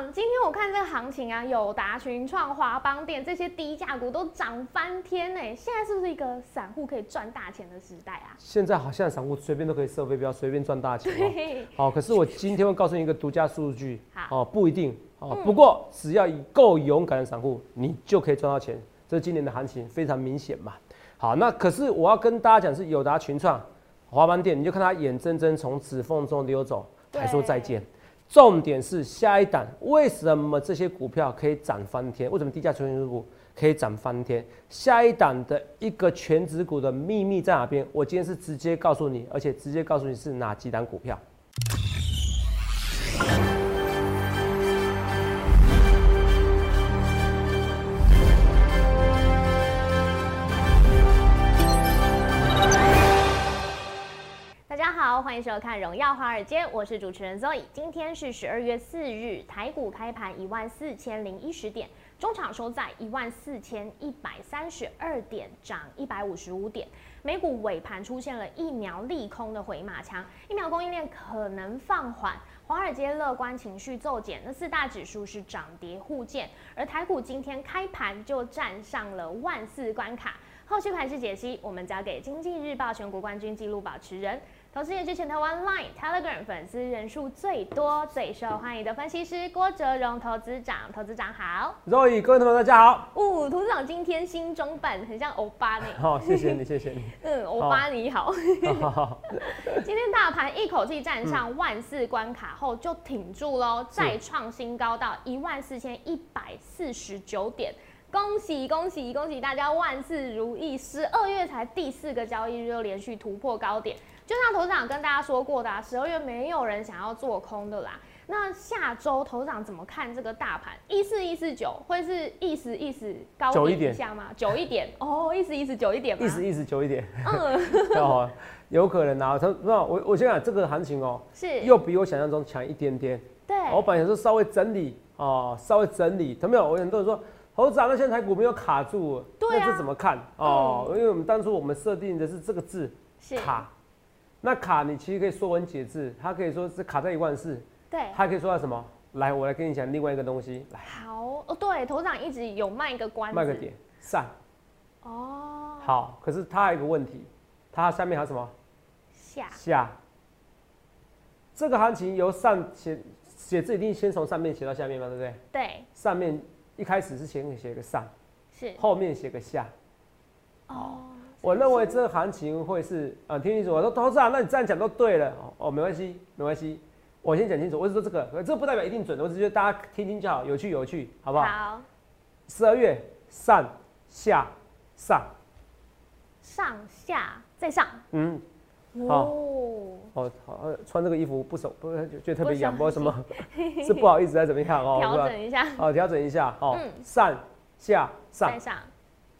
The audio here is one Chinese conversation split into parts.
长，今天我看这个行情啊，友达、群创、华邦电这些低价股都涨翻天呢。现在是不是一个散户可以赚大钱的时代啊？现在好像散户随便都可以设飞镖，随便赚大钱、哦。好，可是我今天会告诉你一个独家数据，好哦，不一定哦，不过只要够勇敢的散户，你就可以赚到钱。这是今年的行情非常明显嘛。好，那可是我要跟大家讲是友达、群创、华邦电，你就看它眼睁睁从指缝中溜走，还说再见。重点是下一档，为什么这些股票可以涨翻天？为什么低价全值股可以涨翻天？下一档的一个全指股的秘密在哪边？我今天是直接告诉你，而且直接告诉你是哪几档股票。迎收看《荣耀华尔街》，我是主持人 Zoe。今天是十二月四日，台股开盘一万四千零一十点，中场收在一万四千一百三十二点，涨一百五十五点。美股尾盘出现了疫苗利空的回马枪，疫苗供应链可能放缓，华尔街乐观情绪骤减，那四大指数是涨跌互见，而台股今天开盘就站上了万四关卡。后续盘势解析，我们交给经济日报全国冠军纪录保持人。同时，也是全台湾 Line、Telegram 粉丝人数最多、最受欢迎的分析师郭哲荣投资长。投资长好，肉宇，各位同学大家好。哦，投资长今天新装扮，很像欧巴呢。好，谢谢你，谢谢你。嗯，欧巴你好好 今天大盘一口气站上万四关卡后就挺住喽，再创新高到一万四千一百四十九点。恭喜恭喜恭喜大家万事如意！十二月才第四个交易日又连续突破高点，就像头长跟大家说过的、啊，十二月没有人想要做空的啦。那下周头长怎么看这个大盘？一四一四九会是意思意思高久一点下吗？久一点哦，意思意思久一点吗？意思意思久一点，嗯，哦，有可能啊。他那我我先讲这个行情哦，是，又比我想象中强一点点。对，我本来想说稍微整理哦，稍微整理，他没有。我很多人说，猴子啊，那现在台股没有卡住，对啊那这怎么看哦？因为我们当初我们设定的是这个字是卡，那卡你其实可以说文解字，它可以说是卡在一万四，对，它可以说到什么？来，我来跟你讲另外一个东西，来好哦，对，头长一直有卖一个关子，卖个点散。哦，好，可是它还有一个问题，它下面还有什么？下下。这个行情由上写写字一定先从上面写到下面嘛，对不对？对上面一开始是先写个上，是后面写个下。哦，我认为这个行情会是啊，听清楚，我说投资啊，那你这样讲都对了。哦哦，没关系，没关系，我先讲清楚，我是说这个，可这不代表一定准的，我只是觉得大家听听就好，有趣有趣，好不好？好，十二月上下上，上下再上，嗯，好。哦，哦，好，呃穿这个衣服不熟不觉得特别痒，不不知道什么，是不好意思还 是怎么样哦？调整一下，哦，调整一下，哦，嗯。上下上。再，上，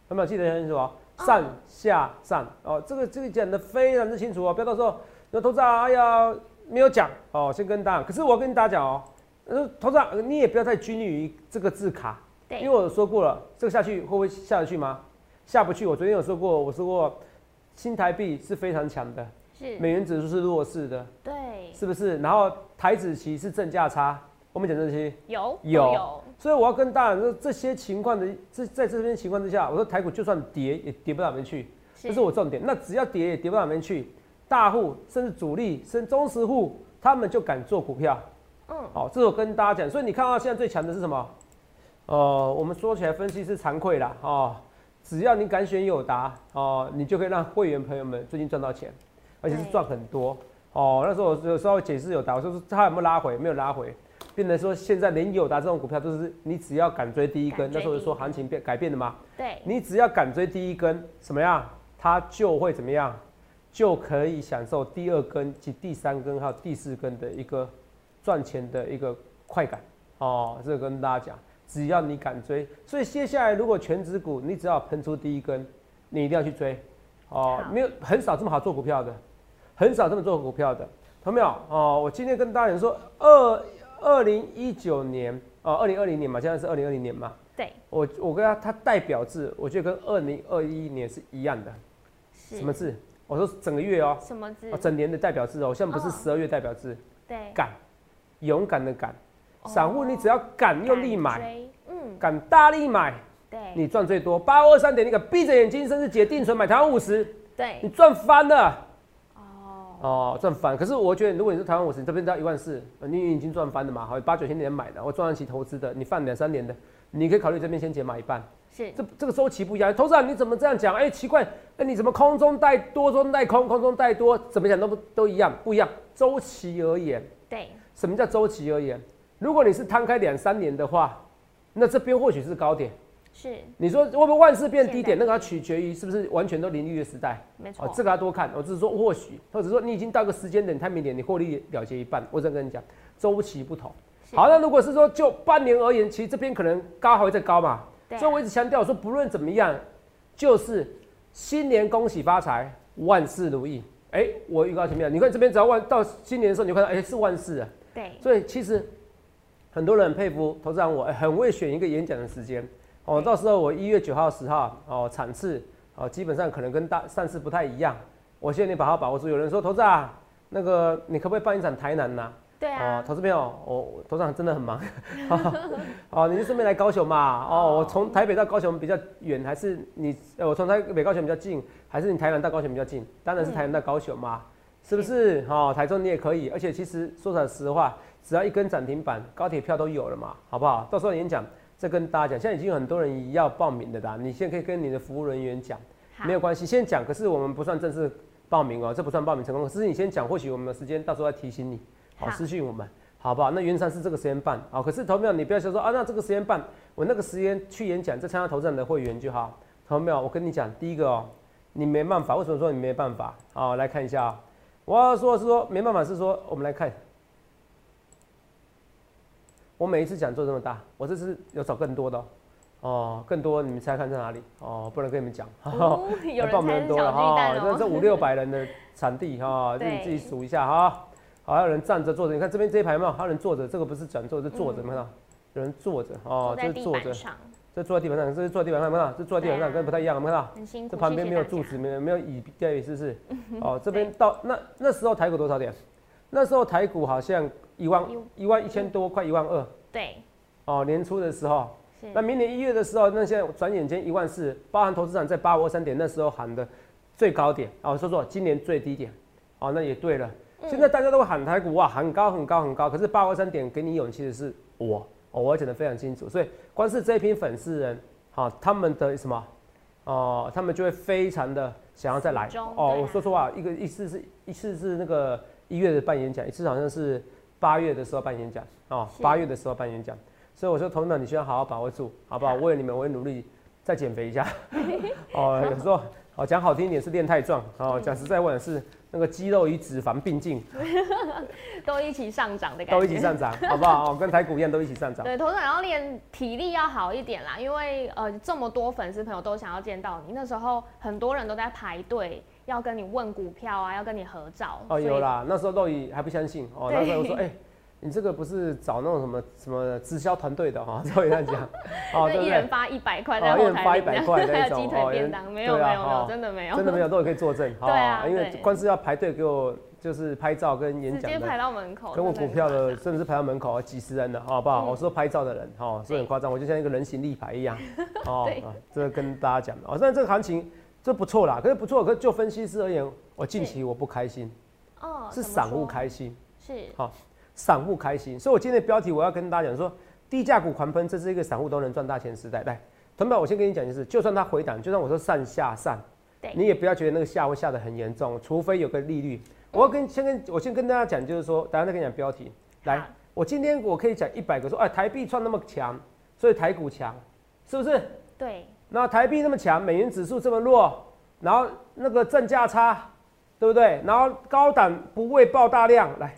有没有记得很清楚哦？哦上下上，哦，这个这个讲的非常之清楚哦，不要到时候有投资啊，哎呀没有讲哦，先跟大家，可是我要跟大家讲哦，呃，投资啊你也不要太拘泥于这个字卡，因为，我说过了，这个下去会不会下得去吗？下不去。我昨天有说过，我说过，新台币是非常强的，是，美元指数是弱势的，对，是不是？然后台子期是正价差，我们讲这些，有有有，所以我要跟大家说，这些情况的这在这边情况之下，我说台股就算跌也跌不到哪边去，这是我重点。那只要跌也跌不到哪边去，大户甚至主力甚至中实户，他们就敢做股票。嗯，好，这是我跟大家讲。所以你看到现在最强的是什么？呃，我们说起来分析是惭愧啦，哦，只要你敢选友达，哦，你就可以让会员朋友们最近赚到钱，而且是对赚很多。哦，那时候我有时候解释友达，我说他有没有拉回？没有拉回，变成说现在连友达这种股票都是你只要敢追第一根，那时候第一根说行情变改变了吗？对，你只要敢追第一根，怎么样？它就会怎么样？就可以享受第二根及第三根还有第四根的一个赚钱的一个快感哦。这个跟大家讲，只要你敢追，所以接下来如果全指股你只要喷出第一根，你一定要去追哦。没有很少这么好做股票的，很少这么做股票的，同没有？哦，我今天跟大家讲说，二二零一九年哦，二零二零年嘛，现在是二零二零年嘛。对，我我跟他他代表字，我觉得跟二零二一年是一样的。是什么？字？我说整个月哦、什么字哦，？整年的代表字哦、现在不是哦十二月代表字，对，敢，勇敢的敢。散户你只要敢用力买，嗯，敢大力买，对，你赚最多。八二三点，你敢闭着眼睛，甚至解定存买台湾五十，对你，赚翻了。哦，哦，赚翻。可是我觉得，如果你是台湾五十，你这边到一万四，呃你已经赚翻了嘛？好，八九千年买的，我赚得起投资的，你放两三年的，你可以考虑这边先减码一半。是，这这个周期不一样，投资人你怎么这样讲？哎、奇怪，那你怎么空中带多，中带空，空中带多，怎么讲都不都一样，不一样。周期而言，对，什么叫周期而言？如果你是摊开两三年的话，那这边或许是高点。是，你说会不会万事变低点？那个要取决于是不是完全都零利率的时代。没错，哦，这个要多看。我只是说或许，或者说你已经到个时间点太明点，你获利了结一半。我只能跟你讲，周期不同。好，那如果是说就半年而言，其实这边可能高还会再高嘛。啊所以我一直强调说，不论怎么样，就是新年恭喜发财，万事如意。哎、我预告前面，你看这边只要万到新年的时候，你就看到哎、是万事啊。对，所以其实很多人很佩服投资人我，哎很会选一个演讲的时间。哦，到时候我一月九号、十号哦场次哦，基本上可能跟大上次不太一样。我希望你把它把握住。有人说投资啊，那个你可不可以办一场台南呐、哦对啊，，投资朋友，我投资长真的很忙，哦，你就顺便来高雄嘛，哦，我从台北到高雄比较远，还是你，呃我从台北高雄比较近，还是你台南到高雄比较近？当然是台南到高雄嘛，是不是？哦，台中你也可以，而且其实说实实话，只要一根涨停板，高铁票都有了嘛，好不好？到时候演讲再跟大家讲，现在已经有很多人要报名的啦，你现在可以跟你的服务人员讲。没有关系，先讲。可是我们不算正式报名哦，这不算报名成功。只是你先讲，或许我们的时间到时候再提醒你，好好私讯我们，好不好？那原上是这个时间办，好。可是投票你不要想说啊，那这个时间办，我那个时间去演讲，再参加投资人的会员就好。投票，我跟你讲，第一个哦，你没办法，为什么说你没办法？好，来看一下啊、我要说是说没办法，是说我们来看。我每一次讲座这么大，我这次有找更多的哦，哦更多你们猜看在哪里？哦，不能跟你们讲。哦 有人多了巨蛋那这哦，五六百人的场地哈，自己自己数一下哈。好，还有人站着坐着，你看这边这一排有没有？还有人坐着，这个不是转坐，是坐着，有没有看到？有人坐着哦这是坐着这坐在地板上，这是坐在地板上，有没有看到？这坐在地板上啊跟不太一样，有没有看到？很辛苦，这旁边没有柱子，没有没有椅垫，是不是？哦，这边到那那时候台股多少点？那时候台股好像一万一万一千多，快一万二。对，哦，年初的时候，那明年一月的时候，那现在转眼间一万四，包含投资长在八五二三点那时候喊的最高点，哦，说说今年最低点，哦，那也对了。现在大家都会喊台股哇，很高很高很高，可是八五二三点给你勇气的是我，哦，我讲的非常清楚，所以光是这一批粉丝人，好、他们的什么，哦、他们就会非常的想要再来，哦，我说实话，一个一次是一次是那个一月的办演讲，一次好像是八月的时候办演讲，哦，八月的时候办演讲。所以我说，同志们，你需要好好把握住，好不好？好为了你们，我会努力再减肥一下。哦，有时候哦讲好听一点是练太壮，哦讲实在话是那个肌肉与脂肪并进，都一起上涨的感觉，都一起上涨，好不好？哦，跟台股一样都一起上涨。对，投资人要练体力要好一点啦，因为呃这么多粉丝朋友都想要见到你，那时候很多人都在排队要跟你问股票啊，要跟你合照。哦，有啦，那时候肉宇还不相信哦，那时候我说，哎、你这个不是找那种什么什么直销团队的哈，肉宇这样讲，哦？就一人发一百块在后台发一百块 那还有种鸡腿便当，没有没有没有哦，真的没有，真的没有，肉宇可以作证，对啊因为对光是要排队给我就是拍照跟演讲的直接排。到门口，跟我股票的，甚至是排到门口几十人的，好不好？嗯我说拍照的人，哦，是很夸张，我就像一个人形立牌一样，哦这个跟大家讲哦，但这个行情这不错啦，可是不错，可是就分析师而言，我近期我不开心，哦，是散户说？开心，是。好散户开心，所以我今天的标题我要跟大家讲说，低价股狂喷，这是一个散户都能赚大钱时代。来，同学们，我先跟你讲就是，就算它回档，就算我说上下上对，你也不要觉得那个下会下的很严重，除非有个利率。我要跟先跟我先跟大家讲，就是说，等下再跟你讲标题。来，我今天我可以讲一百个说，哎，台币创那么强，所以台股强，是不是？对那台币那么强，美元指数这么弱，然后那个正价差，对不对？然后高档不会爆大量，来，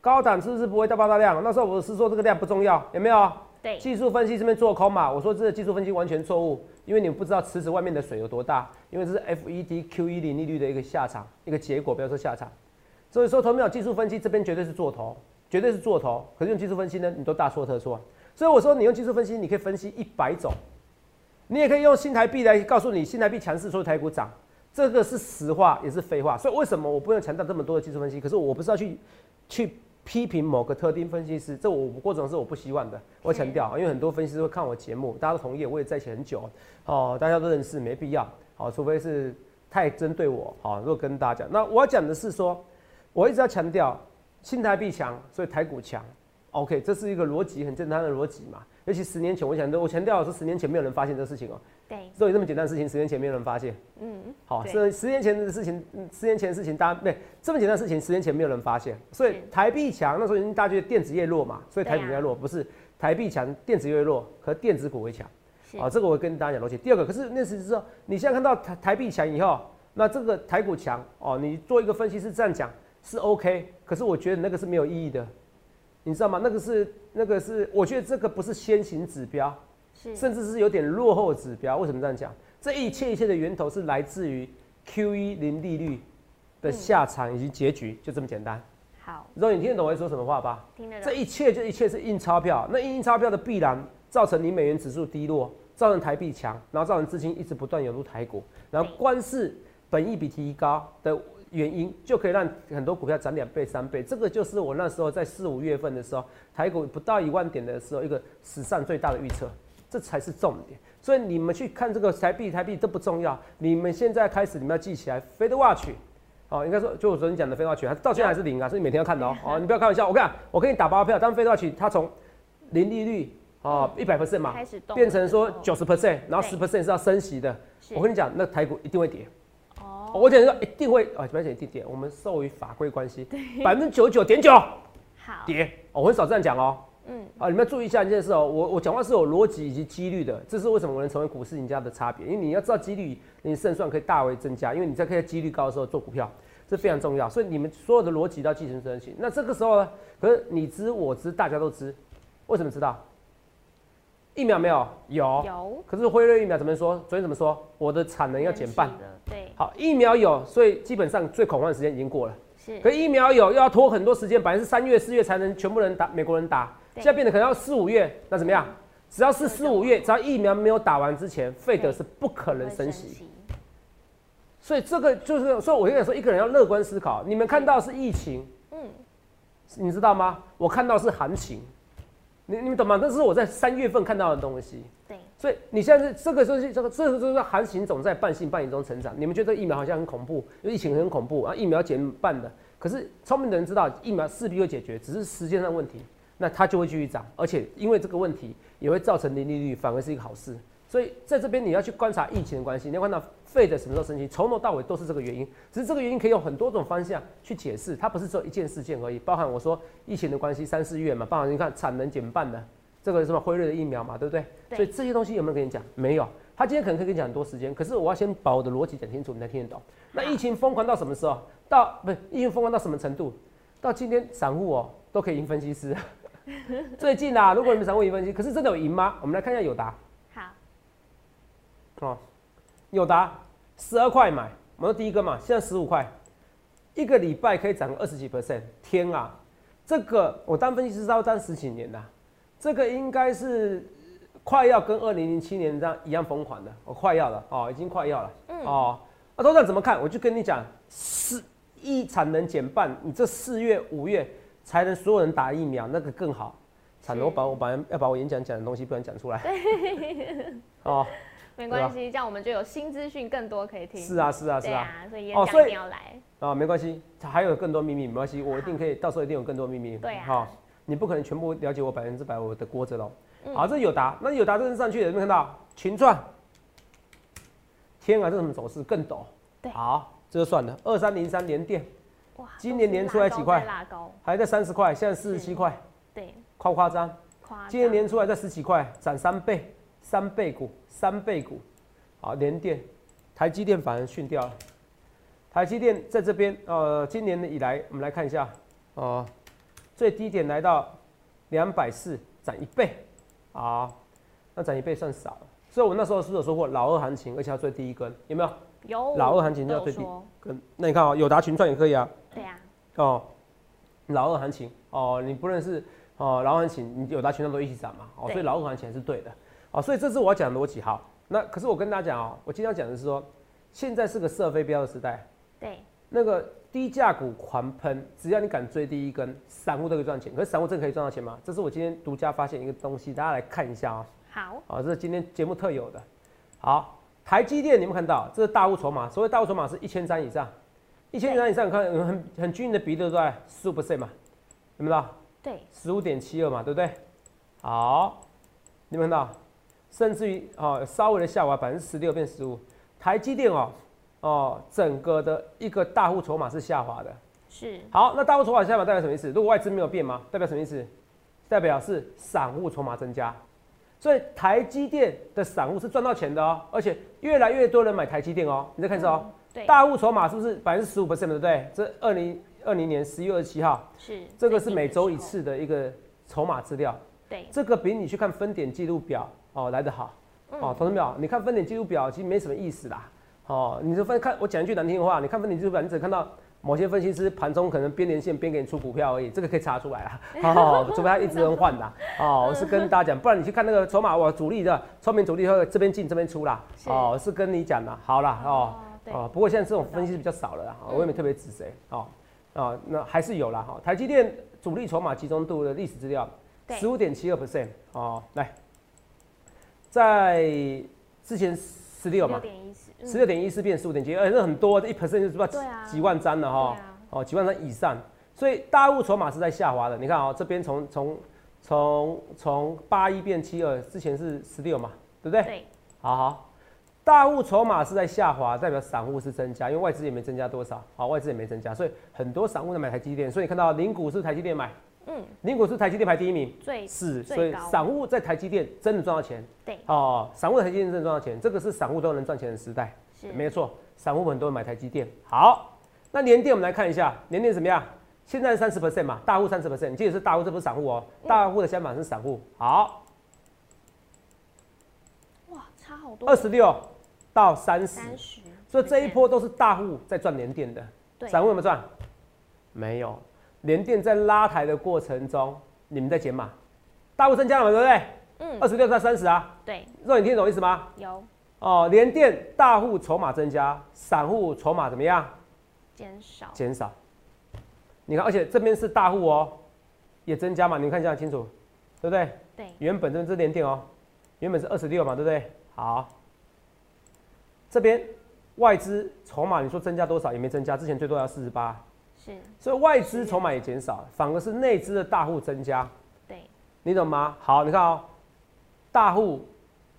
高档是不是不会爆大量？那时候我是说这个量不重要，有没有？对技术分析这边做空嘛，我说这个技术分析完全错误，因为你们不知道池子外面的水有多大，因为这是 FED QE 零利率的一个下场，一个结果，不要说下场。所以说，投秒技术分析这边绝对是做头，绝对是做头。可是用技术分析呢，你都大错特错。所以我说，你用技术分析，你可以分析一百种，你也可以用新台币来告诉你新台币强势，所以台股涨，这个是实话也是废话。所以为什么我不用强调这么多的技术分析？可是我不是要去去批评某个特定分析师，这我过程是我不希望的。我强调，因为很多分析师会看我节目，大家都同意，我也在一起很久，哦，大家都认识，没必要，好，除非是太针对我，好，如果跟大家讲，那我要讲的是说，我一直要强调，新台币强，所以台股强，OK，这是一个逻辑很简单的逻辑嘛。尤其十年前，我想我强调的是十年前没有人发现这事情哦。对，所以这么简单的事情，十年前没有人发现。嗯，好，是十年前的事情，十年前的事情，大家对这么简单的事情，十年前没有人发现。所以台币强，那时候已经大家觉得电子业弱嘛，所以台股在弱，不是台币强，电子业弱，和电子股会强。啊，这个我跟大家讲逻辑。第二个，可是那是说，你现在看到台台币强以后，那这个台股强哦，你做一个分析是这样讲是 OK，可是我觉得那个是没有意义的。你知道吗？那个是那个是，我觉得这个不是先行指标，是甚至是有点落后指标。为什么这样讲？这一切一切的源头是来自于 Q E 零利率的下场以及结局，就这么简单。好，然后你听得懂我在说什么话吧？听得懂。这一切就一切是印钞票，那印钞票的必然造成你美元指数低落，造成台币强，然后造成资金一直不断涌入台股，然后光是本益比提高的。原因就可以让很多股票涨两倍、三倍，这个就是我那时候在四五月份的时候，台股不到一万点的时候，一个史上最大的预测，这才是重点。所以你们去看这个台币，台币都不重要。你们现在开始，你们要记起来，Fed Watch，哦，应该说就我昨天讲的 Fed Watch，它到现在还是零啊，所以每天要看的哦。哦，你不要开玩笑，我看我给你打包票，当 Fed Watch 它从零利率哦一百 percent 嘛，变成说九十 percent，然后十 percent 是要升息的。我跟你讲，那台股一定会跌。我讲说一定会啊，不要讲一定跌，我们受于法规关系，百分之九十九点九，好跌，我很少这样讲哦。嗯，啊，你们要注意一下一件事哦，我我讲话是有逻辑以及几率的，这是为什么我能成为股市赢家的差别，因为你要知道几率，你胜算可以大为增加，因为你在看几率高的时候做股票，这非常重要，所以你们所有的逻辑都要继承执行。那这个时候呢，可是你知我知，大家都知，为什么知道？疫苗没有？有。有。可是辉瑞疫苗怎么说？昨天怎么说？我的产能要减半。对。好，疫苗有，所以基本上最恐慌的时间已经过了。是。可疫苗有，又要拖很多时间，本来是三月、四月才能全部人打，美国人打，现在变得可能要四五月。那怎么样？只要是四五月，只要疫苗没有打完之前，费德是不可能升息。所以这个就是，所以我跟你说，一个人要乐观思考。你们看到是疫情，嗯，你知道吗？我看到是行情。你你们懂吗？这是我在三月份看到的东西。所以你现在是这个东西，这个这个就是行情总在半信半疑中成长。你们觉得疫苗好像很恐怖，因为疫情很恐怖啊，疫苗减半的。可是聪明的人知道疫苗势必会解决，只是时间上问题，那它就会继续涨，而且因为这个问题也会造成零利率，反而是一个好事。所以在这边你要去观察疫情的关系，你要看到费的什么时候升级，从头到尾都是这个原因。只是这个原因可以用很多种方向去解释，它不是只有一件事件而已。包含我说疫情的关系，三四月嘛，包含你看产能减半的这个什么辉瑞的疫苗嘛，对不对？所以这些东西有没有跟你讲？没有。他今天可能可以跟你讲很多时间，可是我要先把我的逻辑讲清楚，你才听得懂。那疫情疯狂到什么时候？到不是疫情疯狂到什么程度？到今天散户哦都可以赢分析师。最近啊，如果你们散户赢分析，可是真的有赢吗？我们来看一下友达。好哦，友达十二块买，我们第一个嘛，现在十五块，一个礼拜可以涨个二十几 percent，天啊！这个我当分析师是要当十几年的，这个应该是快要跟二零零七年这样一样疯狂的，我快要了哦，已经快要了嗯哦。那头上怎么看？我就跟你讲，四一产能减半，你这四月五月才能所有人打疫苗，那个更好。产能我把我把要把我演讲讲的东西不能讲出来。哦。没关系，这样我们就有新资讯更多可以听。是啊，是啊，是啊，所以演讲一定要来。啊，没关系，还有更多秘密，没关系，我一定可以，到时候一定有更多秘密。对啊。好，你不可能全部了解我百分之百我的锅子喽。好，这友达，那有达这是上去的，有没有看到群创？天啊，这什么走势更陡？对。好，这就算了。二三零三连电，哇，今年年出来几块？拉高。还在三十块，现在四十七块。对。夸不夸张？夸。今年年出来在十几块，涨三倍，三倍股。三倍股，好，联电、台积电反而逊掉了。台积电在这边，呃，今年以来，我们来看一下，哦，最低点来到两百四，涨一倍，啊，那涨一倍算少了。所以我那时候是有说过老二行情，而且要最低一根，有没有？有。老二行情要最低根，那你看哦，友达群创也可以啊。对呀。哦，老二行情，哦，你不认识哦，老二行情，你友达群创都一起涨嘛，哦，所以老二行情是对的。哦，所以这是我要讲的逻辑。哈，那可是我跟大家讲哦，我今天要讲的是说，现在是个射飞镖的时代。对。那个低价股狂喷，只要你敢追第一根，散户都可以赚钱。可是散户真的可以赚到钱吗？这是我今天独家发现一个东西，大家来看一下啊、好，啊，这是今天节目特有的。好，台积电你们看到，这是大户筹码，所谓大户筹码是一千张以上，一千张以上，你看很很均匀的比例，对不对？十五 percent 嘛，有没有到？对，十五点七二嘛，对不对？好，你们看到，甚至于哦，稍微的下滑百分之十六变十五，台积电哦哦，整个的一个大户筹码是下滑的。是，好，那大户筹码下滑代表什么意思？如果外资没有变吗？代表什么意思？代表是散户筹码增加，所以台积电的散户是赚到钱的哦，而且越来越多人买台积电哦。你再看一下哦，嗯对，大户筹码是不是百分之十五 percent 对不对？这二零二零年十一月二十七号，是，这个是每周一，次的一个筹码资料，对，这个比你去看分点记录表哦来得好哦，同志们？你看分点记录表其实没什么意思啦。哦，你就分看我讲一句难听的话，你看分点记录表，你只看到某些分析师盘中可能边连线边给你出股票而已，这个可以查出来啦。哦，除非他一直能换的。哦，我是跟大家讲，不然你去看那个筹码，我主力的聪明主力会这边进这边出啦。哦，我是跟你讲的，好啦哦。哦，哦，不过现在这种分析是比较少了我也没特别指谁哦，哦，那还是有啦哈。台积电主力筹码集中度的历史资料，十五点七二 percent 哦，来，在之前十六嘛。六，点一四，嗯。十六点一四变十五点七，而且很多，一 percent 就是不几万张了哈。哦，几万张以上，所以大户筹码是在下滑的。你看哦，这边从从从从八一变七二，之前是十六嘛，对不对？对，好好，大户筹码是在下滑，代表散户是增加，因为外资也没增加多少，好，外资也没增加，所以很多散户在买台积电，所以你看到零股是台积电买，嗯，宁股是台积电排第一名，最是，所以散户在台积电真的赚到钱，对，哦，散户在台积电真的赚到钱，这个是散户都能赚钱的时代，是，没有错，散户很多人买台积电。好，那年电我们来看一下，年电怎么样？现在三十 percent 嘛，大户三十 percent，你记得是大户，这不是散户哦，大户的相反是散户。好，哇，差好多，二十六到三十，所以这一波都是大户在赚年电的，对，散户有没有赚？没有，联电在拉抬的过程中，你们在减码，大户增加了嘛，对不对？嗯，二十六到三十啊，对，肉你听懂意思吗？有哦，联电大户筹码增加，散户筹码怎么样？减少，减少。你看，而且这边是大户哦，也增加嘛，你们看一下清楚，对不对？对，原本这边是联电哦，原本是二十六嘛，对不对？好，这边外资筹码你说增加多少也没增加，之前最多要四十八，是，所以外资筹码也减少，反而是内资的大户增加，对，你懂吗？好，你看哦，大户，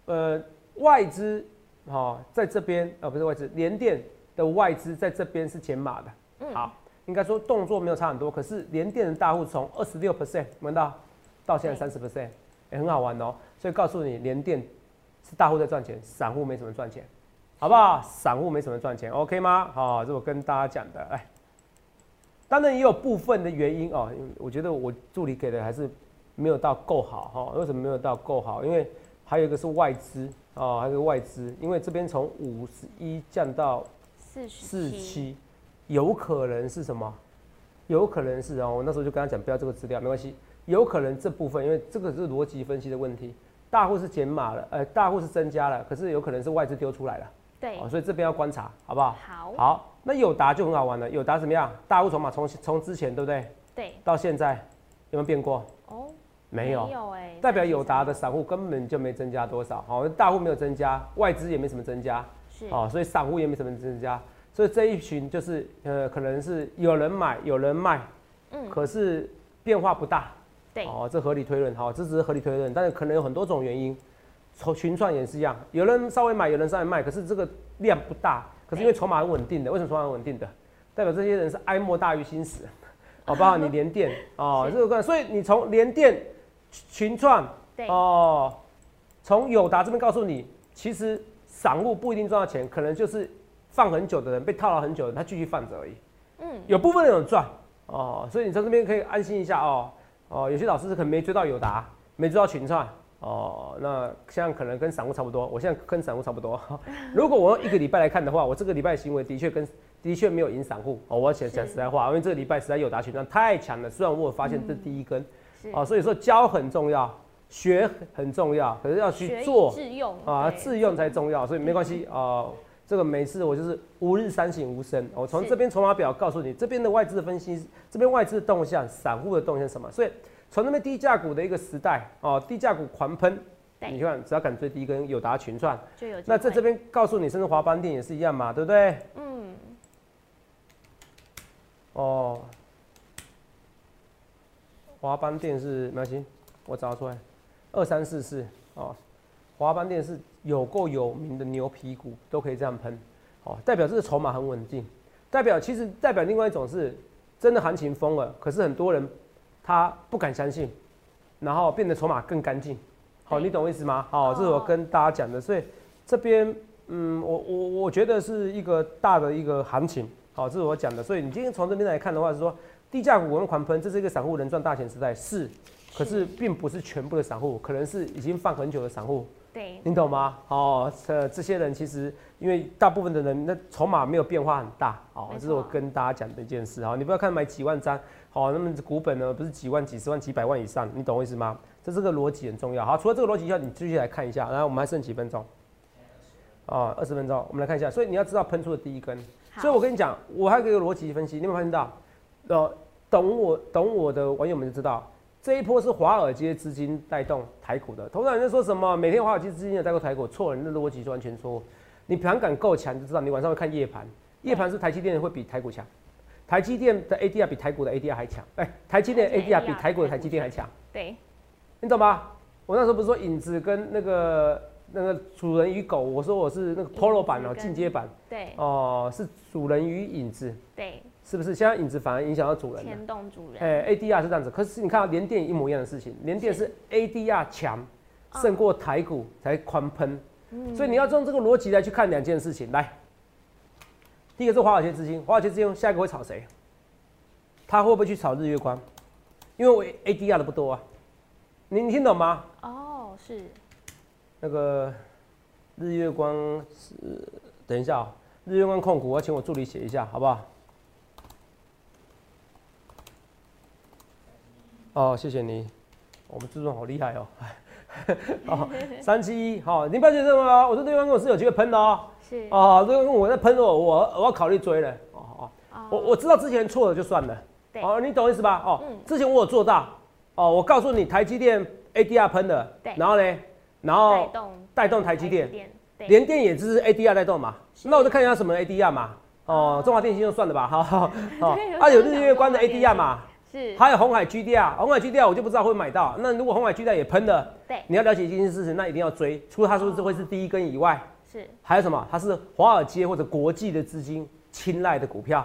呃，外资，哦，在这边，呃，不是外资，联电的外资在这边是减码的。嗯，好，应该说动作没有差很多，可是联电的大户从二十六 percent 闻到到现在三十 percent，也很好玩哦。所以告诉你，联电是大户在赚钱，散户没什么赚钱，好不好？散户没什么赚钱，OK 吗？好、这我跟大家讲的，哎，当然也有部分的原因哦，我觉得我助理给的还是没有到够好哈、为什么没有到够好？因为还有一个是外资哦，还有一个外资，因为这边从五十一降到四十四七，有可能是什么？有可能是哦，我那时候就跟他讲不要这个资料，没关系。有可能这部分，因为这个是逻辑分析的问题，大户是减码了，呃，大户是增加了，可是有可能是外资丢出来了，对，哦，所以这边要观察，好不好？好，好，那友达就很好玩了，友达怎么样？大户筹码从从之前对不对，对，到现在有没有变过？哦，没有，没有哎，代表友达的散散户根本就没增加多少，好，大户没有增加，外资也没什么增加，是，哦，所以散户也没什么增加，所以这一群就是呃，可能是有人买有人卖，嗯，可是变化不大，对，哦，这合理推论，好，这只是合理推论，但是可能有很多种原因，从群创也是一样，有人稍微买，有人稍微卖，可是这个量不大，可是因为筹码很稳定的，为什么筹码很稳定的？代表这些人是哀莫大于心死，哦，包括你联电，哦，是这个观，所以你从联电、群创，对，哦，从友达这边告诉你，其实散户不一定赚到钱，可能就是放很久的人被套牢很久的人，他继续放着而已。嗯，有部分人有赚哦，所以你从这边可以安心一下哦。哦，有些老师可能没追到友达，没追到群创哦，那现在可能跟散户差不多。我现在跟散户差不多。如果我用一个礼拜来看的话，我这个礼拜行为的确跟的确没有赢散户哦。我要讲讲实在话，因为这个礼拜实在有达群创太强了。虽然我有发现这第一根、是哦，所以说教很重要，学很重要，可是要去做啊，自用才重要，所以没关系啊、这个每次我就是吾日三省吾身。我从这边筹码表告诉你，这边的外资的分析，这边外资的动向，散户的动向什么？所以从那边低价股的一个时代哦，低价股狂喷，你看只要敢追低跟友达群创，就有那在会这边告诉你，甚至华邦电也是一样嘛，对不对？嗯，哦，华邦电是没关系，我找出来，二三四四哦，华邦电是有够有名的牛皮股，都可以这样喷，哦，代表这个筹码很稳定，代表其实代表另外一种是真的行情疯了，可是很多人他不敢相信，然后变得筹码更干净，好、你懂我意思吗？好、这是我哦。跟大家讲的，所以这边嗯，我我我觉得是一个大的一个行情，好、这是我讲的，所以你今天从这边来看的话，是说低价股我们狂喷，这是一个散户能赚大钱时代，是，可是并不是全部的散户，可能是已经放很久的散户，对，你懂吗？哦，这，这些人其实因为大部分的人那筹码没有变化很大，哦，这是我跟大家讲的一件事，哈，你不要看买几万张，好，那么股本呢不是几万、几十万、几百万以上，你懂我意思吗？这这个逻辑很重要。好，除了这个逻辑以外，你继续来看一下，然后我们还剩几分钟？哦，二十分钟，我们来看一下。所以你要知道喷出的第一根，所以我跟你讲，我还有一个逻辑分析，你有没有发现到？呃，懂我懂我的网友们就知道，这一波是华尔街资金带动台股的。通常人家说什么每天华尔街资金有带动台股，错了，你的逻辑是完全错误。你盘感够强，就知道你晚上会看夜盘，夜盘是台积电会比台股强，台积电的 ADR 比台股的 ADR 还强，哎、台积电的台积电 ADR 比台股的台积电还强，对，你懂吗？我那时候不是说影子跟那个那个主人与狗，我说我是那个 Polo 版哦，跟进阶版对，哦，是主人与影子，对，是不是？现在影子反而影响到主人了。牵动主人，哎、a d r 是这样子，可是你看到联电一模一样的事情，联电是。ADR 强胜过台股才宽喷，嗯。所以你要用这个逻辑来去看两件事情。来，第一个是华尔街资金，华尔街资金下一个会炒谁？他会不会去炒日月光？因为我 ADR 的不多啊，你你听懂吗？哦，是，那个日月光是，等一下、哦，日月光控股，我要请我助理写一下，好不好？哦，谢谢你，我们制作好厉害哦。哦，三七一，好，你不要觉得什么哦，我说日月光跟我是有机会喷的哦。是，哦，日月光我在喷我，我我要考虑追了。哦哦，我我知道之前错了就算了。对哦，你懂我意思吧？哦，嗯之前我有做到。哦，我告诉你，台积电 ADR 喷的，对然后呢，然带后动带动台积电，对，联电也只是 ADR 带动嘛，是那我就看一下什么 ADR 嘛。哦，中华电信就算了吧，好好好对。啊，有日月光的 ADR 嘛，是，还有红海 GDR，红海 GDR 我就不知道会买到。那如果红海 GDR 也喷了，对，你要了解一件事情，那一定要追。除了它是不是会是第一根以外，是，还有什么？它是华尔街或者国际的资金青睐的股票。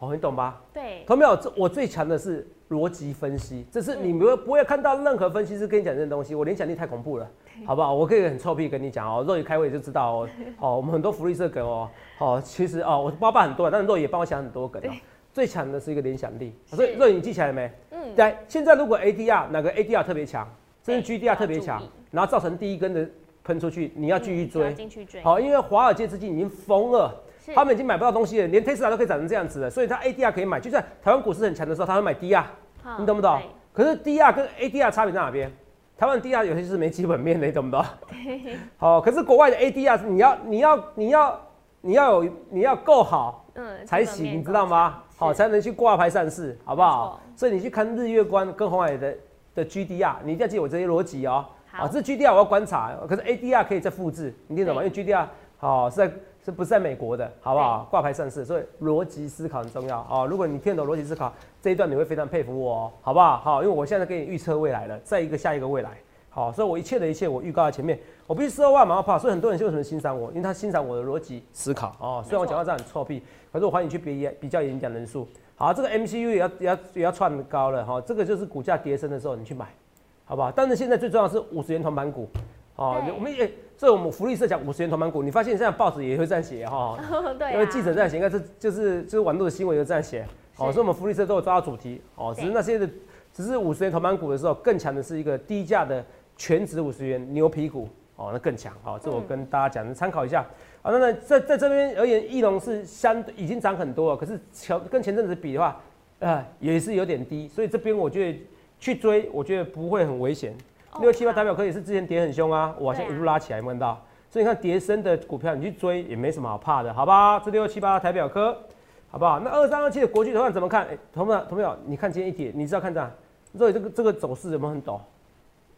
哦，你懂吧？对，同没有？这我最强的是逻辑分析，这是你不会不会看到任何分析师跟你讲这些东西，我联想力太恐怖了，好不好？我可以很臭屁跟你讲哦，肉爷开会就知道哦，哦，我们很多福利社梗哦，哦，其实哦，我包办很多，但是肉也帮我想很多梗哦对。最强的是一个联想力，所以是肉爷你记起来了没？嗯，对，现在如果 ADR 哪个 ADR 特别强，甚至 GDR 特别强然后造成第一根的喷出去，你要继续追。进去追，好，因为华尔街资金已经疯了，他们已经买不到东西了，连 Tesla 都可以涨成这样子了，所以它 ADR 可以买。就算台湾股市很强的时候，他会买 DR，好你懂不懂？可是 DR 跟 ADR 差别在哪边？台湾 DR 有些是没基本面的，你懂不懂？好，可是国外的 ADR 是你要你要你要你要有你要够好嗯，才行，你知道吗？好，才能去挂牌上市，好不好？所以你去看日月光跟红海的的 GDR，你一定要记我这些逻辑哦。好啊，这 GDR 我要观察，可是 ADR 可以再复制，你听懂吗？因为 GDR 好是在是不是在美国的，好不好？挂牌上市，所以逻辑思考很重要哦。如果你听懂逻辑思考这一段，你会非常佩服我哦，好不好？好，因为我现在给你预测未来了，再一个下一个未来。好，所以我一切的一切我预告在前面，我必须十二万马后炮，所以很多人为什么欣赏我？因为他欣赏我的逻辑思考哦。虽然我讲到这样很臭屁，可是我欢迎去比比较演讲人数。好，这个 MCU 也要也要也要窜高了哈、这个就是股价跌升的时候你去买，好不好？但是现在最重要的是五十元铜板股，哦，我们也所以我们福利社讲五十元铜板股，你发现现在报纸也会这样写哈、对啊，因为记者这样写，应该是就是就是网络的新闻也这样写，哦，所以我们福利社都有抓到主题，哦，只是那些的，只是五十元铜板股的时候，更强的是一个低价的全值五十元牛皮股，哦，那更强，哦、这我嗯跟大家讲，参考一下。啊，那那在在这边而言，翼龙是相对已经涨很多了，可是前跟前阵子比的话，呃，也是有点低，所以这边我觉得去追，我觉得不会很危险。哦六七八好代表科也是之前跌很凶啊，我，现在一路拉起来，有没有看到？所以你看叠升的股票，你去追也没什么好怕的，好吧？这六七八台表科，好不好？那二三二七的国际头上怎么看？哎、同朋友，同朋友，你看今天一跌，你知道看这样，所以这个这个走势有没有很陡？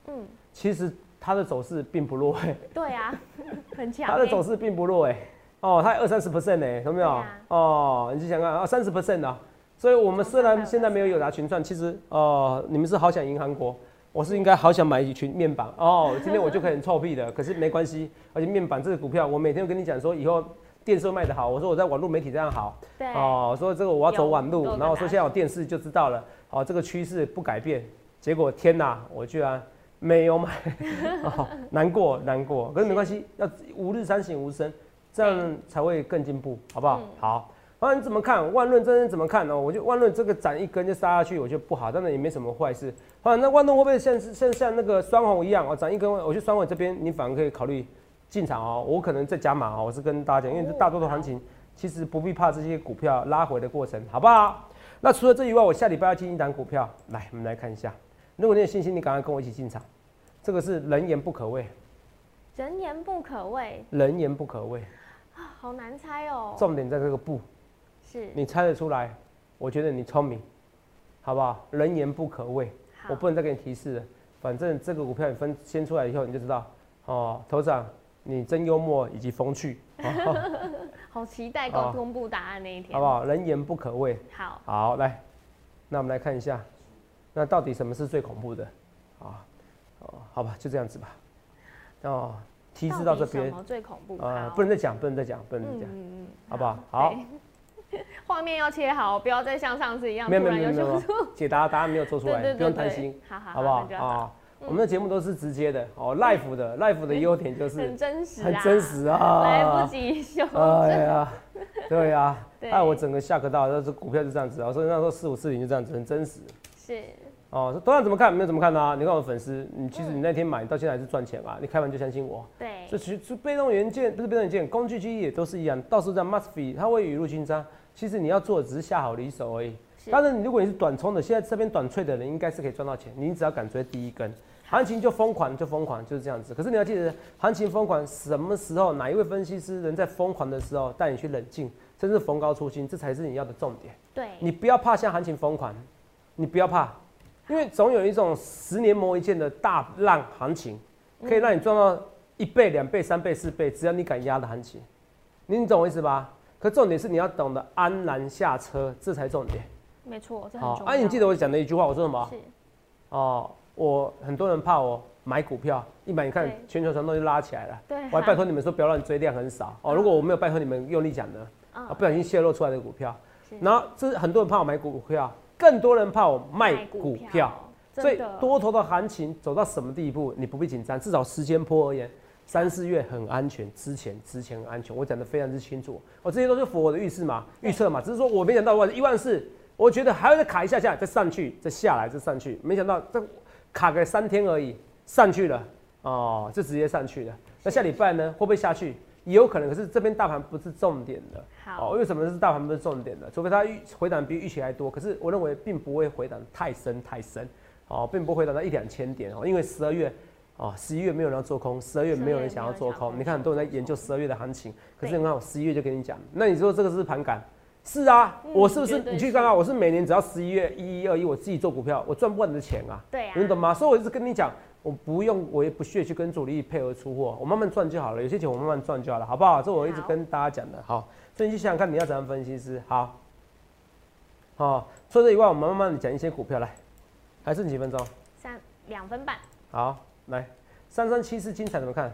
嗯，其实它的走势并不弱、哎，对啊，很强、欸。它的走势并不弱、哎，哦，它二三十 percent 呢，有没有？啊哦，你就想看啊，三十 percent 啊。所以我们虽然现在没有友达群创，其实哦，你们是好想赢韩国，我是应该好想买一群面板哦。今天我就可以很臭屁的，可是没关系，而且面板这个股票，我每天都跟你讲说，以后电视会卖得好，我说我在网络媒体这样好，对哦，我说这个我要走网路然后我说现在有电视就知道了，哦，这个趋势不改变，结果天哪，我居然没有买，哦，难过难过，可是没关系，要吾日三省吾身，这样才会更进步，好不好？嗯好。那你怎么看？万润真人怎么看呢？我觉得万润这个斩一根就杀下去，我觉得不好，当然也没什么坏事。啊，那万润会不会像像像那个双红一样哦，斩一根？我觉得双红这边你反而可以考虑进场哦。我可能在加码哦，我是跟大家讲，因为这大多数行情其实不必怕这些股票拉回的过程，好不好？那除了这以外，我下礼拜要进一档股票，来我们来看一下。如果你有信心，你赶快跟我一起进场。这个是人言不可畏，人言不可畏人言不可畏，啊，好难猜哦。重点在这个不。是，你猜得出来，我觉得你聪明，好不好？人言不可畏，我不能再给你提示了。反正这个股票你分先出来以后，你就知道哦。头长，你真幽默以及风趣，哦 好期待公公布答案那一天。好不好？人言不可畏。好，好，来，那我们来看一下，那到底什么是最恐怖的？啊，哦，好吧，就这样子吧。哦，提示到这边底什么最恐怖？啊、好不能再讲，不能再讲，不能再讲。嗯嗯好不好好。对 画面要切好，不要再像上次一样，没有突然没有没有没有又说出。解答答案没有做出来，不用担心。好好好不好啊？我们的节目都是直接的哦，live 的，live 的优点就是很真实、啊，很真，实啊，来不及修哎正。呀，对呀，对害我整个下课到，那这股票就这样子啊，所以那时候四五四零就这样子，很真实是，哦。多少怎么看？没有怎么看啊？你看我的粉丝，你其实你那天买到现在还是赚钱啊，你开完就相信我。对这，其实被动元件不是被动元件，工具机也都是一样，到时候在 Must Be，它会雨露均沾。其实你要做的只是下好离手而已。是当然，你如果你是短冲的，现在这边短脆的人应该是可以赚到钱，你只要敢追第一根，行情就疯狂就疯狂，就是这样子。可是你要记得，行情疯狂什么时候，哪一位分析师人在疯狂的时候带你去冷静，甚至逢高出清，这才是你要的重点。对，你不要怕像行情疯狂，你不要怕，因为总有一种十年磨一剑的大浪行情，可以让你赚到一倍、两倍、三倍、四倍，只要你敢压的行情，你懂我意思吧？可重点是你要懂得安然下车，这才重点。没错，这很好，重要。啊，你记得我讲的一句话，我说什么？是，哦，我很多人怕我买股票，一买你看全球传动就拉起来了。对，我还拜托你们说不要让你追量很少哦。如果我没有拜托你们用力讲呢，嗯啊，不小心泄露出来的股票，然后这是很多人怕我买股票，更多人怕我卖股票。，所以多头的行情走到什么地步，你不必紧张，至少时间波而言，三四月很安全，之前之前很安全，我讲的非常之清楚，我这些都是符合我的预示嘛，预测嘛，只是说我没想到我一万四，我觉得还要再卡一下下，再上去，再下来，再上去，没想到这卡个三天而已，上去了，哦，就直接上去了。那下礼拜呢，会不会下去？也有可能，可是这边大盘不是重点的。好，哦，为什么是大盘不是重点的？除非它预回档比预期还多，可是我认为并不会回档太深太深，哦，并不会回档到一两千点哦，因为十二月。哦，十一月没有人要做空，十二月没有人想要做空。你看很多人在研究十二月的行情，可是你看我十一月就跟你讲，那你说这个是盘感？是啊，嗯我是不是？你去看看，我是每年只要十一月一一二一，我自己做股票，我赚不完你的钱啊。对啊，你懂吗？所以我一直跟你讲，我不用，我也不屑去跟主力配合出货，我慢慢赚就好了。有些钱我慢慢赚就好了，好不好？这我一直跟大家讲的。好，所以你去想想看，你要怎样分析师？好，好，除了这以外，我们慢慢的讲一些股票来，还剩几分钟？三两分半，好，来，三三七四精彩怎么看？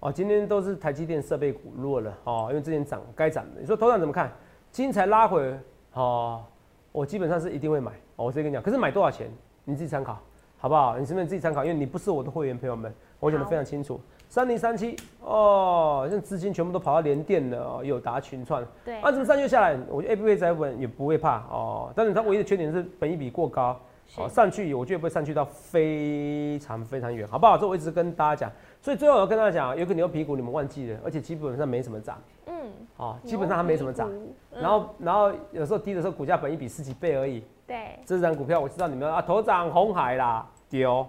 哦，今天都是台积电设备股弱了哦，因为之前涨该涨的。你说头涨怎么看？精彩拉回哦，我基本上是一定会买哦，我直接跟你讲。可是买多少钱，你自己参考，好不好？你是不是自己参考？因为你不是我的会员朋友们，我讲的非常清楚。三零三七哦，现在资金全部都跑到联电了哦，友达群创，对，啊，怎么三月下来？我觉得 A 不会再稳，也不会怕哦。但是它唯一的缺点是本益比过高，是。哦，上去我觉得不会上去到非常非常远，好不好？这我一直跟大家讲。所以最后我要跟大家讲，有个牛皮股你们忘记了，而且基本上没什么涨，嗯，哦，基本上它没什么涨。然后然后有时候低的时候股价本一比十几倍而已，对，这张股票我知道你们啊，头涨红海啦，丢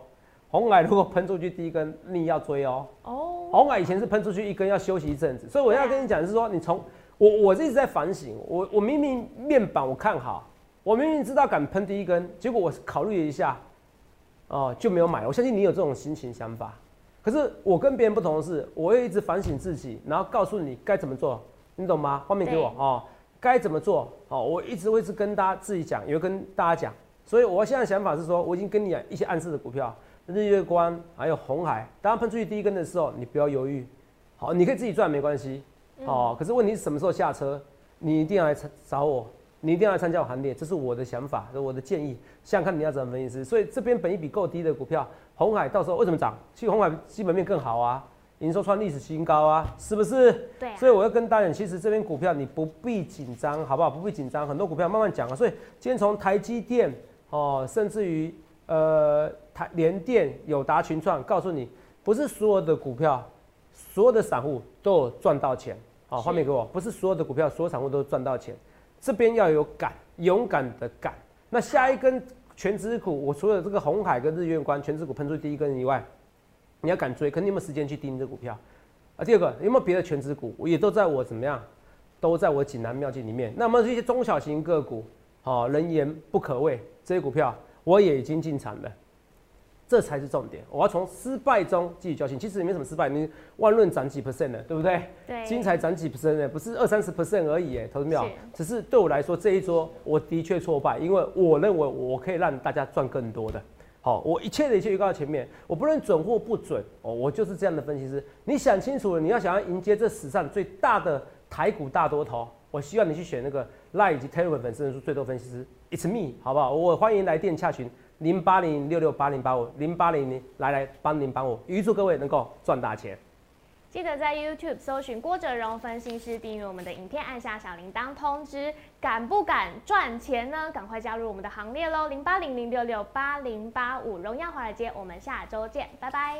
红海如果喷出去第一根，你要追哦。哦，红海以前是喷出去一根要休息一阵子，所以我要跟你讲是说，你从我我一直在反省，我我明明面板我看好，我明明知道敢喷第一根，结果我考虑了一下，哦就没有买。我相信你有这种心情想法，可是我跟别人不同的是，我会一直反省自己，然后告诉你该怎么做，你懂吗？画面给我哦，该怎么做？哦，我一直会是跟大家自己讲，也会跟大家讲。所以我现在想法是说，我已经跟你讲一些暗示的股票，日月光还有红海，当它喷出去第一根的时候，你不要犹豫，好，你可以自己赚没关系，哦，可是问题是什么时候下车？你一定要来找我，你一定要来参加我行列，这是我的想法，是我的建议，想看你要怎么分析。所以这边本一比够低的股票，红海到时候为什么涨？其实红海基本面更好啊，营收创历史新高啊，是不是？对。所以我要跟大家讲，其实这边股票你不必紧张，好不好？不必紧张，很多股票慢慢讲啊。所以今天从台积电。哦，甚至于呃，台联电、友达、群创，告诉你，不是所有的股票，所有的散户都有赚到钱。好，画面给我，不是所有的股票，所有散户都赚到钱。这边要有敢，勇敢的敢。那下一根全指股，我除了这个红海跟日月光全指股喷出第一根以外，你要敢追，肯定没有时间去盯这股票？啊，第二个有没有别的全指股，我也都在我怎么样，都在我锦南妙计里面。那么这些中小型个股，哦，人言不可畏。这些股票我也已经进场了，这才是重点。我要从失败中汲取教训。其实也没什么失败，你万润涨几 percent 了，对不对？对。金财涨几 percent 呢？不是二三十 percent 而已，哎，投资妙。只是对我来说，这一桌我的确挫败，因为我认为我可以让大家赚更多的。好，我一切的一切预告在前面，我不论准或不准，哦，我就是这样的分析师。你想清楚了，你要想要迎接这史上最大的台股大多头，我希望你去选那个 Line 以及 Telegram 粉丝人数最多分析师。It's me，好不好？我欢迎来电洽询零八零六六八零八五零八零零来来帮您帮我，预祝各位能够赚大钱。记得在 YouTube 搜寻郭哲荣分析师，订阅我们的影片，按下小铃铛通知。敢不敢赚钱呢？赶快加入我们的行列喽！零八零零六六八零八五，荣耀华尔街，我们下周见，拜拜。